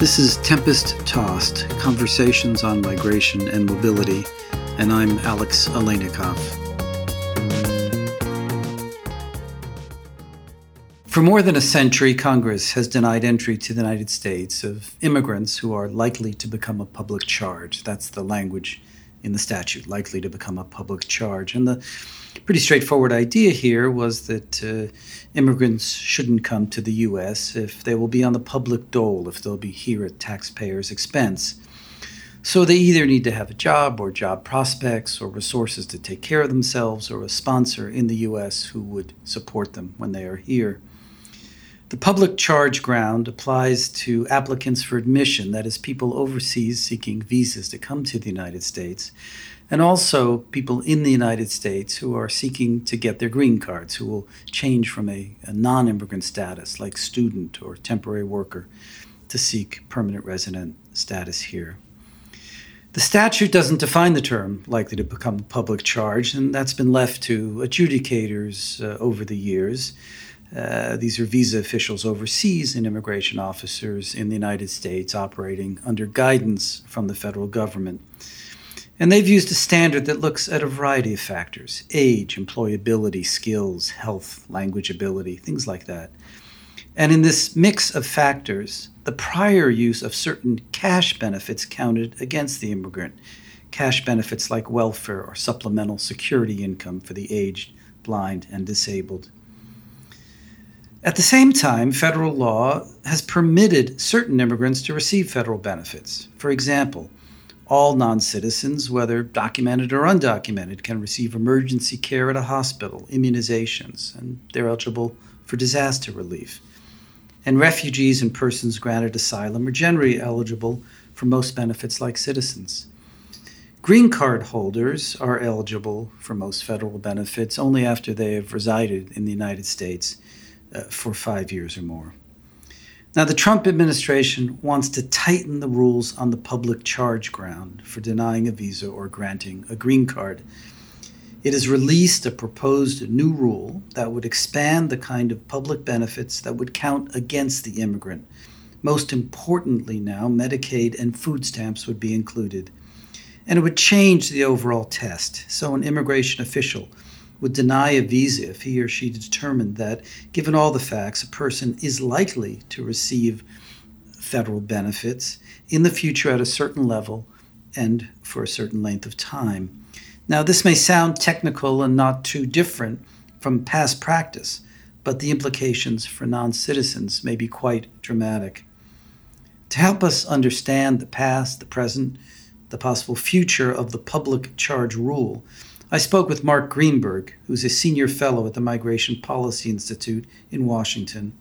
This is Tempest Tossed Conversations on Migration and Mobility, and I'm Alex Aleinikoff. For more than a century, Congress has denied entry to the United States of immigrants who are likely to become a public charge. That's the language in the statute, likely to become a public charge. And the pretty straightforward idea here was that uh, immigrants shouldn't come to the U.S. if they will be on the public dole, if they'll be here at taxpayers' expense. So they either need to have a job or job prospects or resources to take care of themselves or a sponsor in the U.S. who would support them when they are here. The public charge ground applies to applicants for admission, that is, people overseas seeking visas to come to the United States, and also people in the United States who are seeking to get their green cards, who will change from a, a non immigrant status like student or temporary worker to seek permanent resident status here. The statute doesn't define the term likely to become a public charge, and that's been left to adjudicators uh, over the years. Uh, these are visa officials overseas and immigration officers in the United States operating under guidance from the federal government. And they've used a standard that looks at a variety of factors age, employability, skills, health, language ability, things like that. And in this mix of factors, the prior use of certain cash benefits counted against the immigrant. Cash benefits like welfare or supplemental security income for the aged, blind, and disabled. At the same time, federal law has permitted certain immigrants to receive federal benefits. For example, all non citizens, whether documented or undocumented, can receive emergency care at a hospital, immunizations, and they're eligible for disaster relief. And refugees and persons granted asylum are generally eligible for most benefits like citizens. Green card holders are eligible for most federal benefits only after they have resided in the United States uh, for five years or more. Now, the Trump administration wants to tighten the rules on the public charge ground for denying a visa or granting a green card. It has released a proposed new rule that would expand the kind of public benefits that would count against the immigrant. Most importantly, now, Medicaid and food stamps would be included. And it would change the overall test. So, an immigration official would deny a visa if he or she determined that, given all the facts, a person is likely to receive federal benefits in the future at a certain level and for a certain length of time. Now, this may sound technical and not too different from past practice, but the implications for non citizens may be quite dramatic. To help us understand the past, the present, the possible future of the public charge rule, I spoke with Mark Greenberg, who's a senior fellow at the Migration Policy Institute in Washington.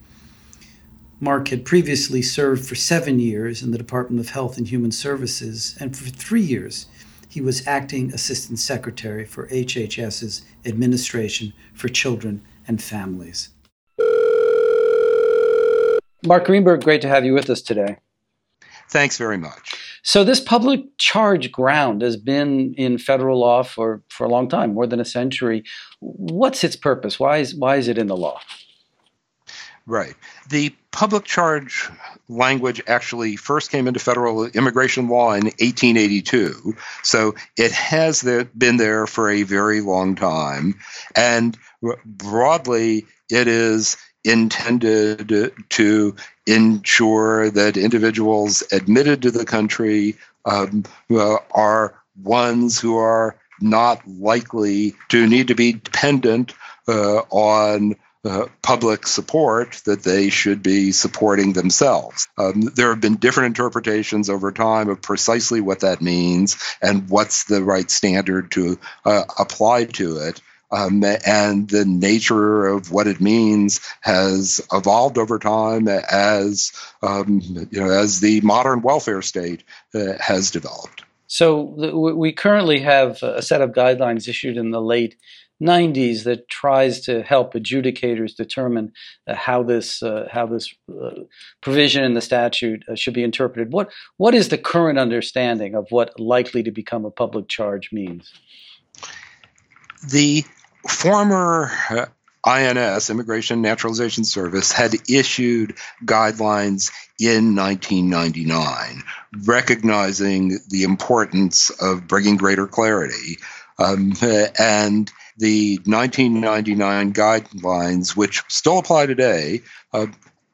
Mark had previously served for seven years in the Department of Health and Human Services, and for three years he was acting assistant secretary for HHS's Administration for Children and Families. Mark Greenberg, great to have you with us today. Thanks very much. So this public charge ground has been in federal law for, for a long time, more than a century. What's its purpose? Why is why is it in the law? Right. The public charge language actually first came into federal immigration law in 1882. So it has been there for a very long time. And broadly, it is intended to ensure that individuals admitted to the country um, are ones who are not likely to need to be dependent uh, on uh, public support that they should be supporting themselves. Um, there have been different interpretations over time of precisely what that means and what's the right standard to uh, apply to it. Um, and the nature of what it means has evolved over time as um, you know as the modern welfare state uh, has developed. So the, we currently have a set of guidelines issued in the late 90s that tries to help adjudicators determine uh, how this uh, how this uh, provision in the statute uh, should be interpreted. What what is the current understanding of what likely to become a public charge means? The former uh, INS, Immigration Naturalization Service, had issued guidelines in 1999, recognizing the importance of bringing greater clarity. Um, and the 1999 guidelines, which still apply today, uh,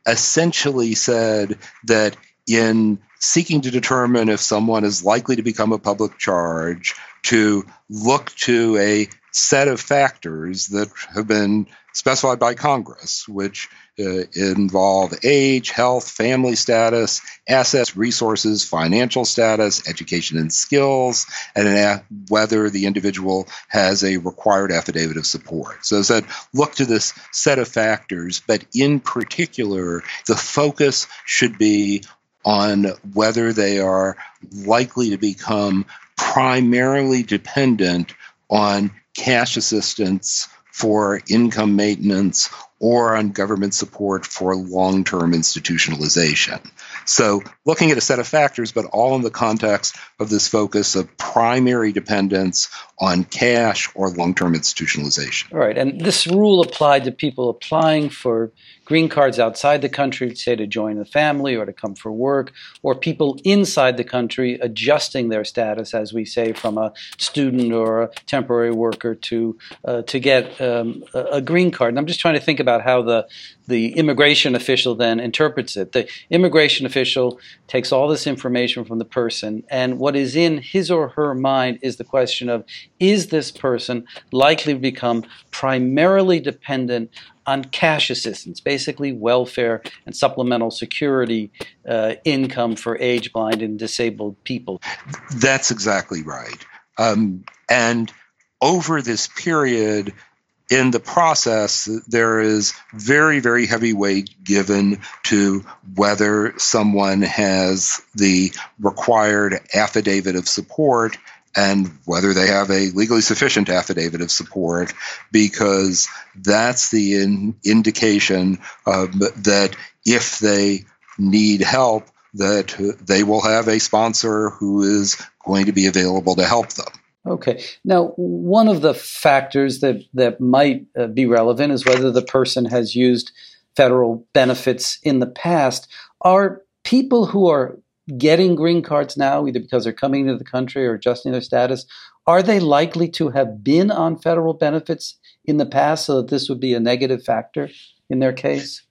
essentially said that in seeking to determine if someone is likely to become a public charge, to look to a set of factors that have been specified by Congress, which uh, involve age, health, family status, assets, resources, financial status, education and skills, and a- whether the individual has a required affidavit of support. So, said, look to this set of factors, but in particular, the focus should be on whether they are likely to become primarily dependent on cash assistance for income maintenance or on government support for long term institutionalization. So, looking at a set of factors, but all in the context of this focus of primary dependence on cash or long term institutionalization. All right. And this rule applied to people applying for green cards outside the country, say to join the family or to come for work, or people inside the country adjusting their status, as we say, from a student or a temporary worker to uh, to get um, a green card. And I'm just trying to think about how the the immigration official then interprets it. The immigration official takes all this information from the person, and what is in his or her mind is the question of is this person likely to become primarily dependent on cash assistance, basically welfare and supplemental security uh, income for age blind and disabled people. That's exactly right. Um, and over this period, in the process, there is very, very heavy weight given to whether someone has the required affidavit of support and whether they have a legally sufficient affidavit of support, because that's the in, indication that if they need help, that they will have a sponsor who is going to be available to help them. Okay. Now, one of the factors that, that might uh, be relevant is whether the person has used federal benefits in the past. Are people who are getting green cards now, either because they're coming into the country or adjusting their status, are they likely to have been on federal benefits in the past so that this would be a negative factor in their case?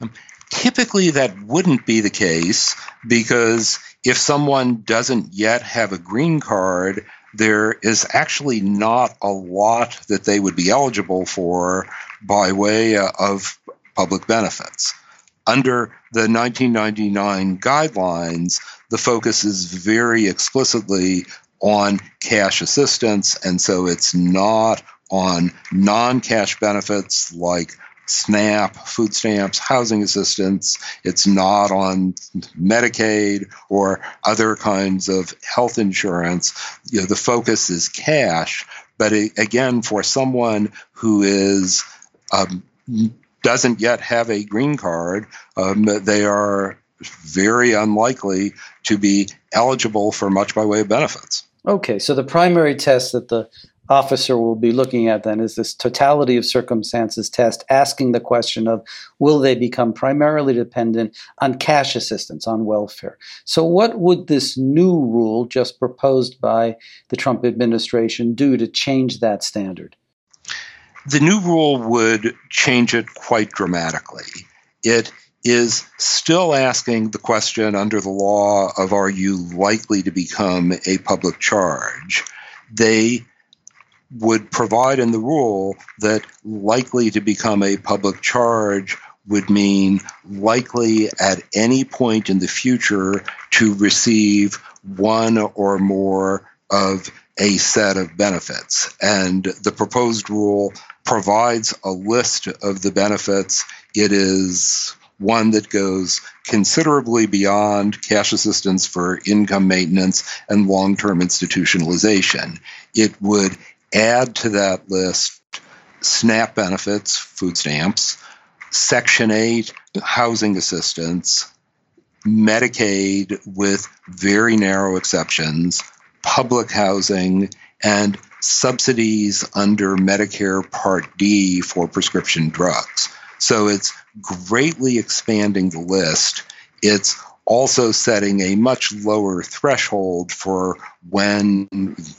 Um, typically, that wouldn't be the case because if someone doesn't yet have a green card, there is actually not a lot that they would be eligible for by way of public benefits. Under the 1999 guidelines, the focus is very explicitly on cash assistance, and so it's not on non cash benefits like SNAP, food stamps, housing assistance. It's not on Medicaid or other kinds of health insurance. You know, the focus is cash. But it, again, for someone who is um, doesn't yet have a green card, um, they are very unlikely to be eligible for much by way of benefits. Okay, so the primary test that the officer will be looking at then is this totality of circumstances test, asking the question of will they become primarily dependent on cash assistance, on welfare. So, what would this new rule just proposed by the Trump administration do to change that standard? The new rule would change it quite dramatically. It is still asking the question under the law of are you likely to become a public charge? They would provide in the rule that likely to become a public charge would mean likely at any point in the future to receive one or more of a set of benefits. And the proposed rule provides a list of the benefits. It is one that goes considerably beyond cash assistance for income maintenance and long term institutionalization. It would add to that list SNAP benefits, food stamps, Section 8 housing assistance, Medicaid with very narrow exceptions, public housing, and subsidies under Medicare Part D for prescription drugs. So it's greatly expanding the list. It's also setting a much lower threshold for when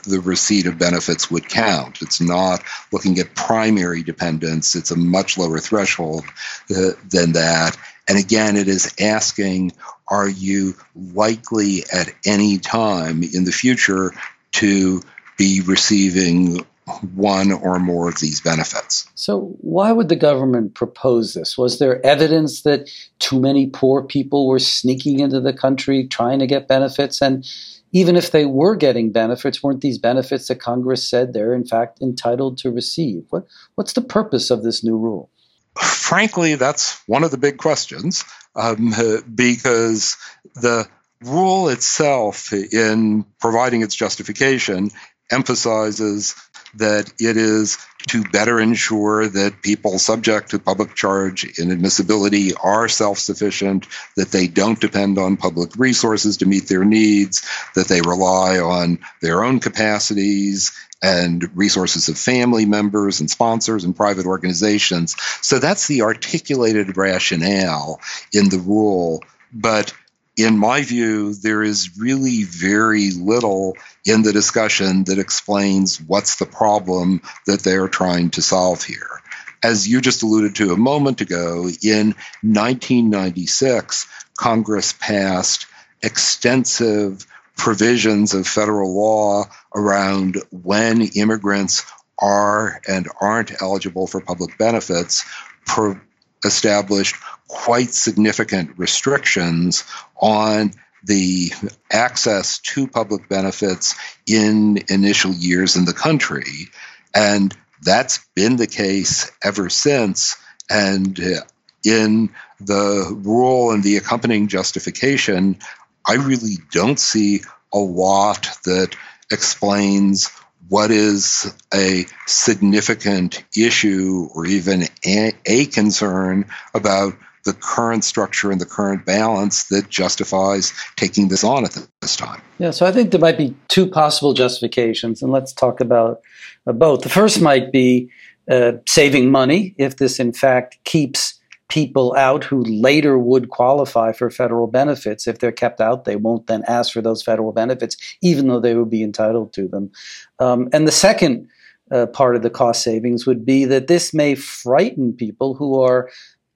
the receipt of benefits would count. It's not looking at primary dependence, it's a much lower threshold uh, than that. And again, it is asking are you likely at any time in the future to be receiving one or more of these benefits. So, why would the government propose this? Was there evidence that too many poor people were sneaking into the country trying to get benefits? And even if they were getting benefits, weren't these benefits that Congress said they're in fact entitled to receive? What, what's the purpose of this new rule? Frankly, that's one of the big questions um, because the rule itself, in providing its justification, emphasizes that it is to better ensure that people subject to public charge in admissibility are self sufficient, that they don't depend on public resources to meet their needs, that they rely on their own capacities and resources of family members and sponsors and private organizations. So that's the articulated rationale in the rule. But in my view, there is really very little in the discussion that explains what's the problem that they're trying to solve here. As you just alluded to a moment ago, in 1996, Congress passed extensive provisions of federal law around when immigrants are and aren't eligible for public benefits, pro- established quite significant restrictions on the access to public benefits in initial years in the country. And that's been the case ever since. And uh, in the rule and the accompanying justification, I really don't see a lot that explains what is a significant issue or even a, a, concern about the current structure and the current balance that justifies taking this on at this time. Yeah, so I think there might be two possible justifications, and let's talk about uh, both. The first might be uh, saving money if this, in fact, keeps people out who later would qualify for federal benefits. If they're kept out, they won't then ask for those federal benefits, even though they would be entitled to them. Um, and the second uh, part of the cost savings would be that this may frighten people who are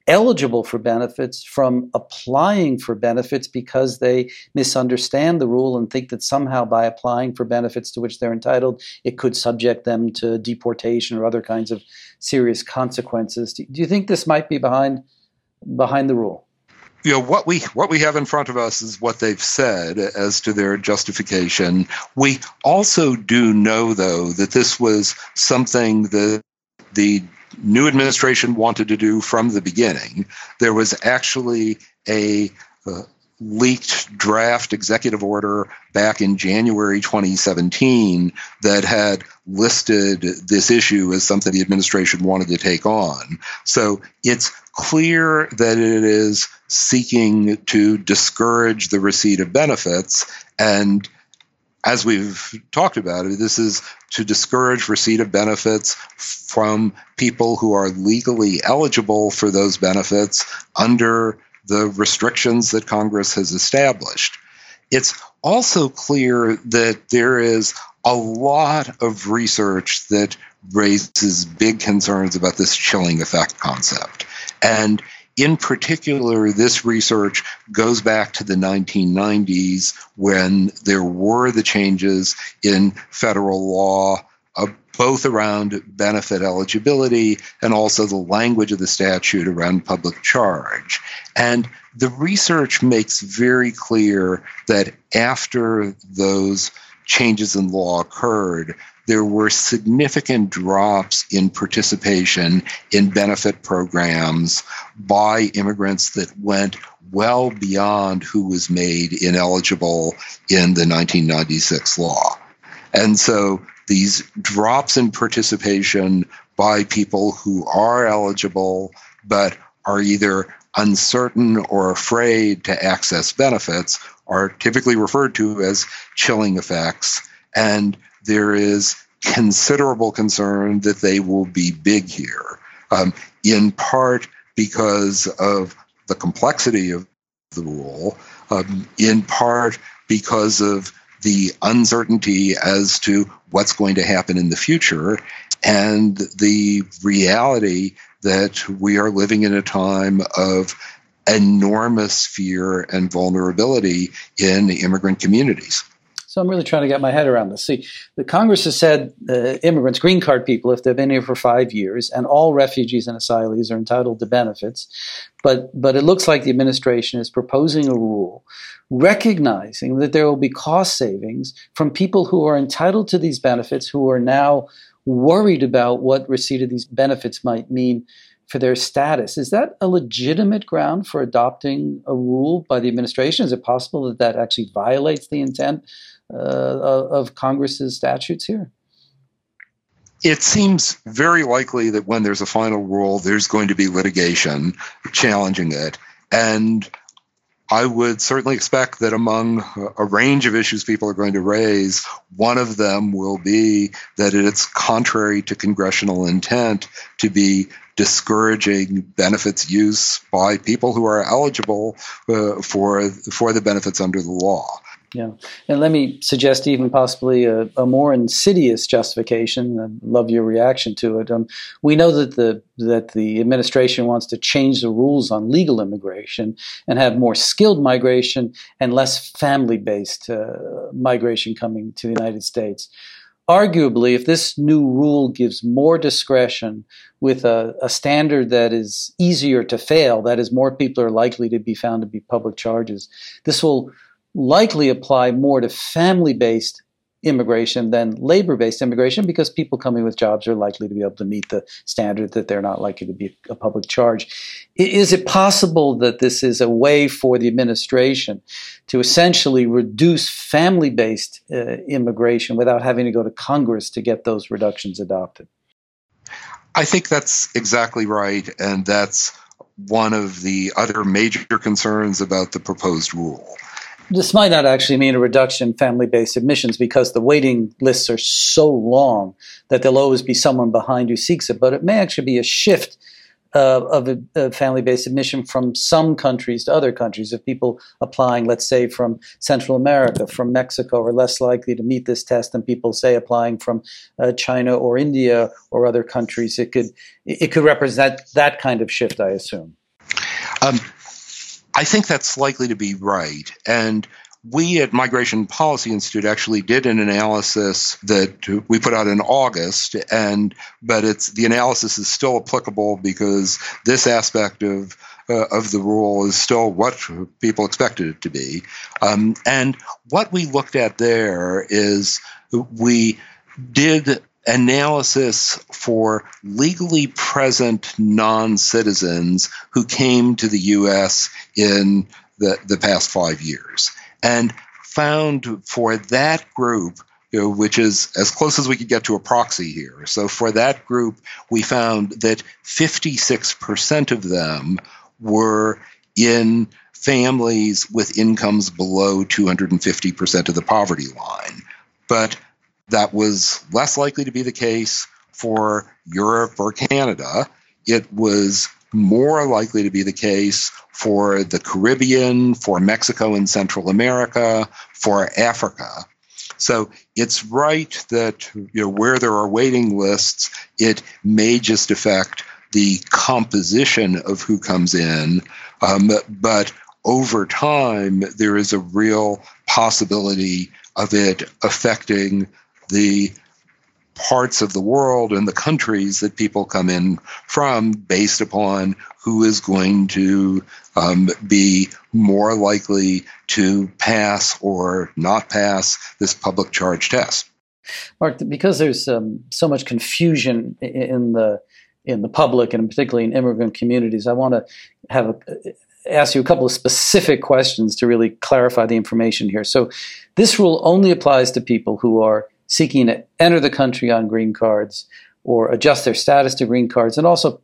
eligible for benefits from applying for benefits because they misunderstand the rule and think that somehow by applying for benefits to which they're entitled, it could subject them to deportation or other kinds of serious consequences. Do you think this might be behind behind the rule? you know what we what we have in front of us is what they've said as to their justification. We also do know though that this was something that the new administration wanted to do from the beginning. There was actually a uh, leaked draft executive order back in January 2017 that had listed this issue as something the administration wanted to take on. So it's clear that it is seeking to discourage the receipt of benefits and as we've talked about it, this is to discourage receipt of benefits from people who are legally eligible for those benefits under the restrictions that Congress has established. It's also clear that there is a lot of research that raises big concerns about this chilling effect concept. And in particular, this research goes back to the 1990s when there were the changes in federal law, uh, both around benefit eligibility and also the language of the statute around public charge. And the research makes very clear that after those changes in law occurred, there were significant drops in participation in benefit programs by immigrants that went well beyond who was made ineligible in the 1996 law. And so these drops in participation by people who are eligible but are either uncertain or afraid to access benefits are typically referred to as chilling effects. And there is considerable concern that they will be big here, um, in part because of the complexity of the rule, um, in part because of the uncertainty as to what's going to happen in the future, and the reality that we are living in a time of enormous fear and vulnerability in immigrant communities. So I'm really trying to get my head around this. See, the Congress has said uh, immigrants, green card people, if they've been here for five years, and all refugees and asylees are entitled to benefits. But but it looks like the administration is proposing a rule recognizing that there will be cost savings from people who are entitled to these benefits who are now worried about what receipt of these benefits might mean for their status. Is that a legitimate ground for adopting a rule by the administration? Is it possible that that actually violates the intent of Congress's statutes here? It seems very likely that when there's a final rule, there's going to be litigation challenging it. And I would certainly expect that among a range of issues people are going to raise, one of them will be that it's contrary to congressional intent to be discouraging benefits use by people who are eligible uh, for for the benefits under the law. Yeah, and let me suggest even possibly a, a more insidious justification. I love your reaction to it. Um, we know that the that the administration wants to change the rules on legal immigration and have more skilled migration and less family-based uh, migration coming to the United States. Arguably, if this new rule gives more discretion with a, a standard that is easier to fail, that is, more people are likely to be found to be public charges, this will likely apply more to family based immigration than labor based immigration because people coming with jobs are likely to be able to meet the standard that they're not likely to be a public charge. Is it possible that this is a way for the administration to essentially reduce family based uh, immigration without having to go to Congress to get those reductions adopted? I think that's exactly right. And that's one of the other major concerns about the proposed rule this might not actually mean a reduction in family based admissions because the waiting lists are so long that there'll always be someone behind who seeks it, but it may actually be a shift uh, of a, a family based admission from some countries to other countries. If people applying, let's say, from Central America, from Mexico, are less likely to meet this test than people, say, applying from uh, China or India or other countries, it could, it could represent that kind of shift, I assume. Um, I think that's likely to be right. And we at Migration Policy Institute actually did an analysis that we put out in August, and but it's the analysis is still applicable because this aspect of uh, of the rule is still what people expected it to be. Um, and what we looked at there is we did analysis for legally present non citizens who came to the U.S. in the, the past five years and found for that group. You know, which is as close as we could get to a proxy here. So, for that group, we found that 56% of them were in families with incomes below 250% of the poverty line. But that was less likely to be the case for Europe or Canada. It was more likely to be the case for the Caribbean, for Mexico and Central America, for Africa. So it's right that you know where there are waiting lists, it may just affect the composition of who comes in, um, but over time there is a real possibility of it affecting the parts of the world and the countries that people come in from based upon who is going to um, be more likely to pass or not pass this public charge test. Mark, because there's um, so much confusion in the in the public and particularly in immigrant communities, I want to have a, ask you a couple of specific questions to really clarify the information here. So, this rule only applies to people who are seeking to enter the country on green cards or adjust their status to green cards, and also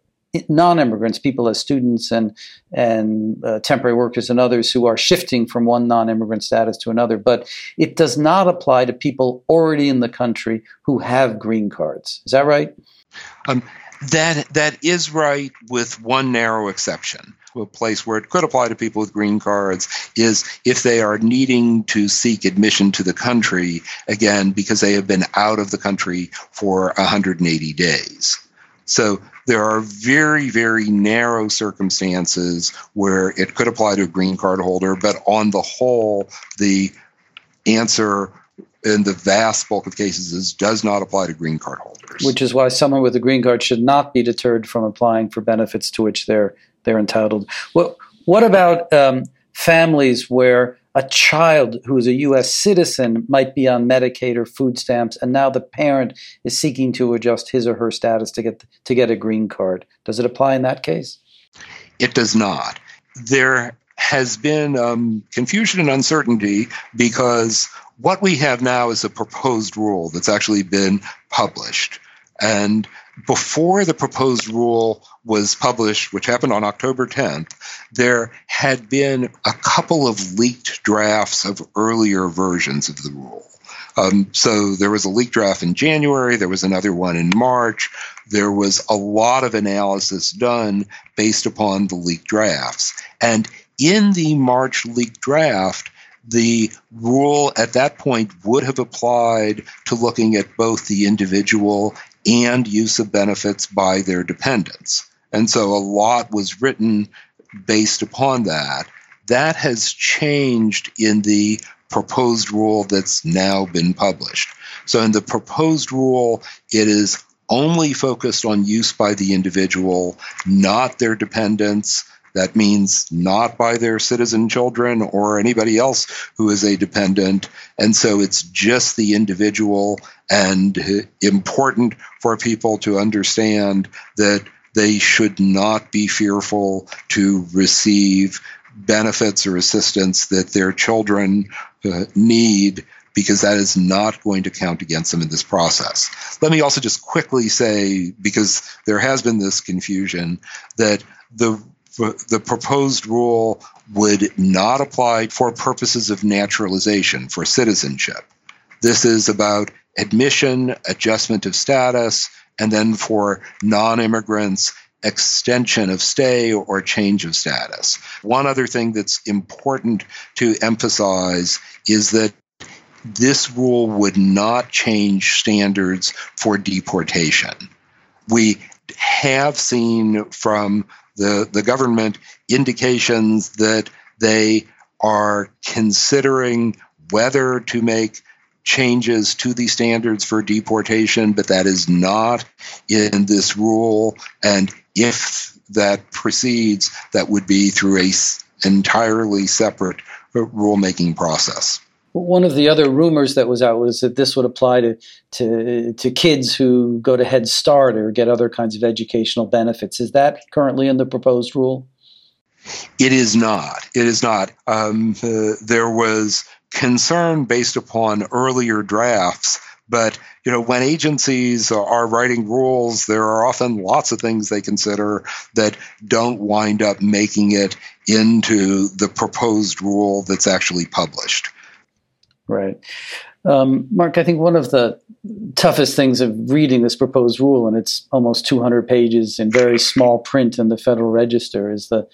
non-immigrants, people as students and and uh, temporary workers and others who are shifting from one non-immigrant status to another. But it does not apply to people already in the country who have green cards. Is that right? Um, that that is right, with one narrow exception. A place where it could apply to people with green cards is if they are needing to seek admission to the country again because they have been out of the country for 180 days. So there are very, very narrow circumstances where it could apply to a green card holder, but on the whole, the answer in the vast bulk of cases is does not apply to green card holders. Which is why someone with a green card should not be deterred from applying for benefits to which they're they're entitled. What what about um, families where a child who is a U.S. citizen might be on Medicaid or food stamps, and now the parent is seeking to adjust his or her status to get to get a green card. Does it apply in that case? It does not. There has been um, confusion and uncertainty because what we have now is a proposed rule that's actually been published. And before the proposed rule was published, which happened on October 10th, there had been a couple of leaked drafts of earlier versions of the rule. Um, so there was a leaked draft in January, there was another one in March. There was a lot of analysis done based upon the leaked drafts. And in the March leaked draft, the rule at that point would have applied to looking at both the individual and use of benefits by their dependents. And so a lot was written based upon that. That has changed in the proposed rule that's now been published. So in the proposed rule, it is only focused on use by the individual, not their dependents. That means not by their citizen children or anybody else who is a dependent. And so it's just the individual and important for people to understand that they should not be fearful to receive benefits or assistance that their children uh, need because that is not going to count against them in this process. Let me also just quickly say, because there has been this confusion, that the the proposed rule would not apply for purposes of naturalization for citizenship. This is about admission, adjustment of status, and then for non immigrants, extension of stay or change of status. One other thing that's important to emphasize is that this rule would not change standards for deportation. We have seen from the, the government indications that they are considering whether to make changes to the standards for deportation, but that is not in this rule. And if that proceeds, that would be through a entirely separate rulemaking process. One of the other rumors that was out was that this would apply to, to to kids who go to Head Start or get other kinds of educational benefits. Is that currently in the proposed rule? It is not. It is not. Um, uh, there was concern based upon earlier drafts. But you know, when agencies are writing rules, there are often lots of things they consider that don't wind up making it into the proposed rule that's actually published. Right. Um, Mark, I think one of the toughest things of reading this proposed rule, and it's almost 200 pages in very small print in the Federal Register, is the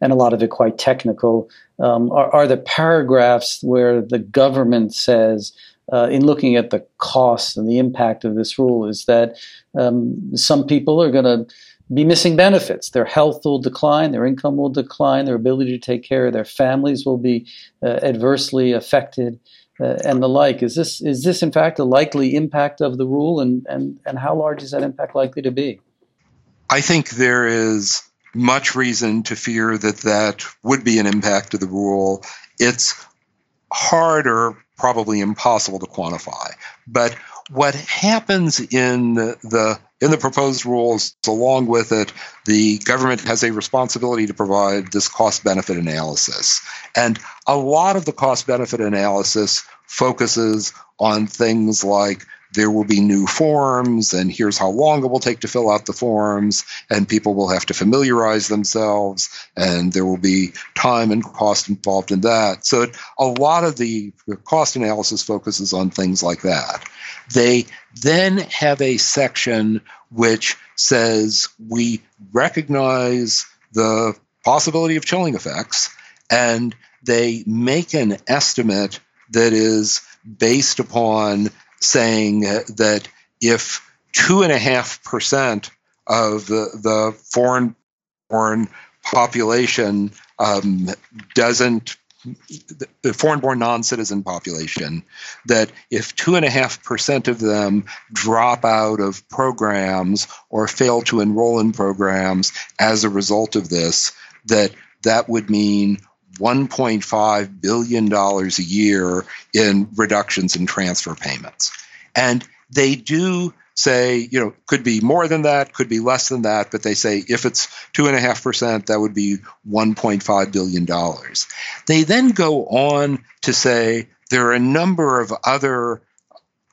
and a lot of it quite technical, um, are, are, the paragraphs where the government says, uh, in looking at the cost and the impact of this rule, is that um, some people are going to be missing benefits. Their health will decline, their income will decline, their ability to take care of their families will be uh, adversely affected. Uh, and the like. Is this is this in fact a likely impact of the rule, and, and and how large is that impact likely to be? I think there is much reason to fear that that would be an impact of the rule. It's harder, probably impossible to quantify. But what happens in the, in the proposed rules, along with it, the government has a responsibility to provide this cost benefit analysis. And a lot of the cost benefit analysis focuses on things like there will be new forms, and here's how long it will take to fill out the forms, and people will have to familiarize themselves, and there will be time and cost involved in that. So a lot of the cost analysis focuses on things like that. They then have a section which says we recognize the possibility of chilling effects and they make an estimate that is based upon saying that if two and a half percent of the, the foreign born population um, doesn't the foreign born non citizen population, that if 2.5% of them drop out of programs or fail to enroll in programs as a result of this, that that would mean $1.5 billion a year in reductions in transfer payments. And they do say, you know, could be more than that, could be less than that, but they say if it's 2.5%, that would be $1.5 billion. They then go on to say there are a number of other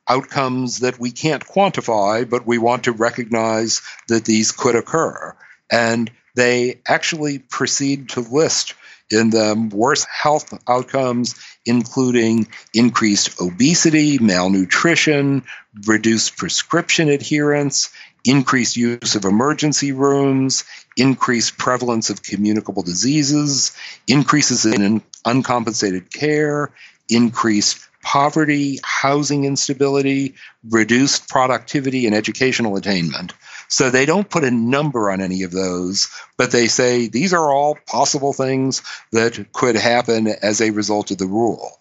outcomes that we can't quantify, but we want to recognize that these could occur. And they actually proceed to list in the worse health outcomes, including increased obesity, malnutrition, reduced prescription adherence, increased use of emergency rooms, increased prevalence of communicable diseases, increases in uncompensated care, increased poverty, housing instability, reduced productivity, and educational attainment. So they don't put a number on any of those, but they say these are all possible things that could happen as a result of the rule.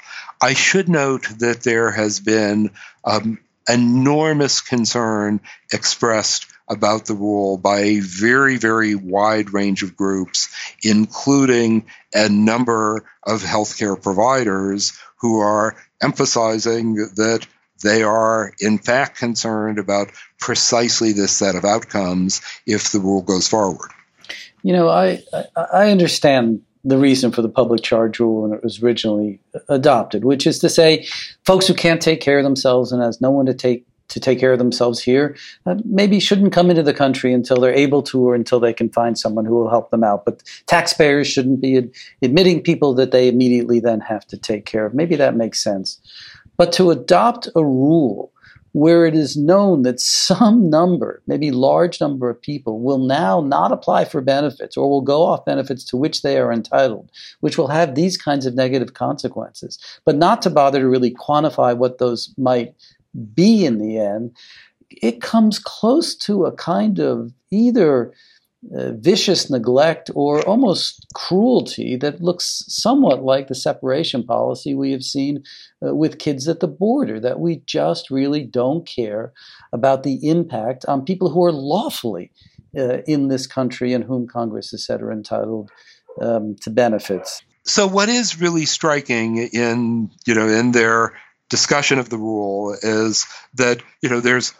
I should note that there has been um, enormous concern expressed about the rule by a very, very wide range of groups, including a number of healthcare providers who are emphasizing that they are, in fact, concerned about precisely this set of outcomes if the rule goes forward. You know, I, I understand the reason for the public charge rule when it was originally adopted, which is to say, folks who can't take care of themselves and has no one to take to take care of themselves here uh, maybe shouldn't come into the country until they're able to or until they can find someone who will help them out. But taxpayers shouldn't be ad- admitting people that they immediately then have to take care of. Maybe that makes sense. But to adopt a rule where it is known that some number, maybe large number of people will now not apply for benefits or will go off benefits to which they are entitled, which will have these kinds of negative consequences, but not to bother to really quantify what those might be in the end, it comes close to a kind of either uh, vicious neglect or almost cruelty that looks somewhat like the separation policy we have seen uh, with kids at the border, that we just really don't care about the impact on people who are lawfully uh, in this country and whom Congress has said are entitled um, to benefits. So, what is really striking in you know in their discussion of the rule is that you know there's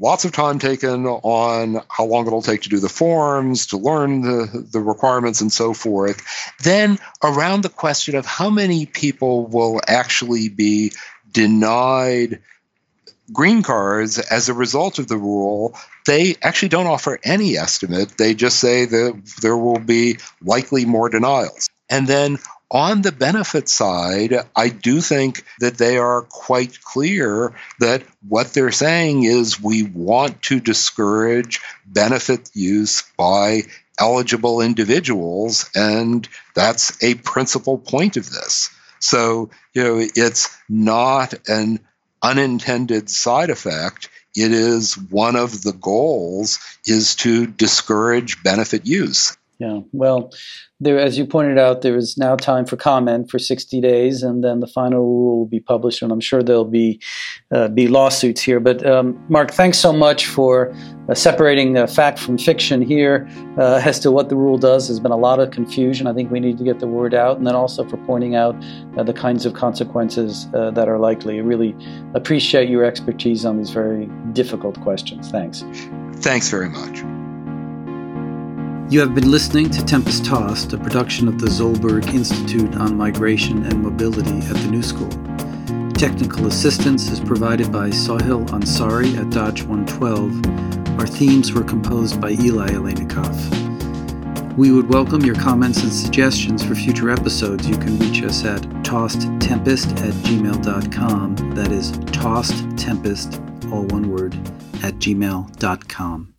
lots of time taken on how long it'll take to do the forms, to learn the, the requirements, and so forth. Then, around the question of how many people will actually be denied green cards as a result of the rule, they actually don't offer any estimate. They just say that there will be likely more denials. And then on the benefit side, I do think that they are quite clear that what they're saying is we want to discourage benefit use by eligible individuals, and that's a principal point of this. So, you know, it's not an unintended side effect. It is one of the goals is to discourage benefit use. Yeah. Well, there, as you pointed out, there is now time for comment for 60 days, and then the final rule will be published, and I'm sure there'll be uh, be lawsuits here. But um, Mark, thanks so much for uh, separating uh, fact from fiction here uh, as to what the rule does. There's been a lot of confusion. I think we need to get the word out, and then also for pointing out uh, the kinds of consequences uh, that are likely. I really appreciate your expertise on these very difficult questions. Thanks. Thanks very much. You have been listening to Tempest Tossed, a production of the Zolberg Institute on Migration and Mobility at the New School. Technical assistance is provided by Sahil Ansari at Dodge 112. Our themes were composed by Eli Aleinikoff. We would welcome your comments and suggestions for future episodes. You can reach us at tossedtempest at gmail.com. That is tossedtempest, all one word, at gmail.com.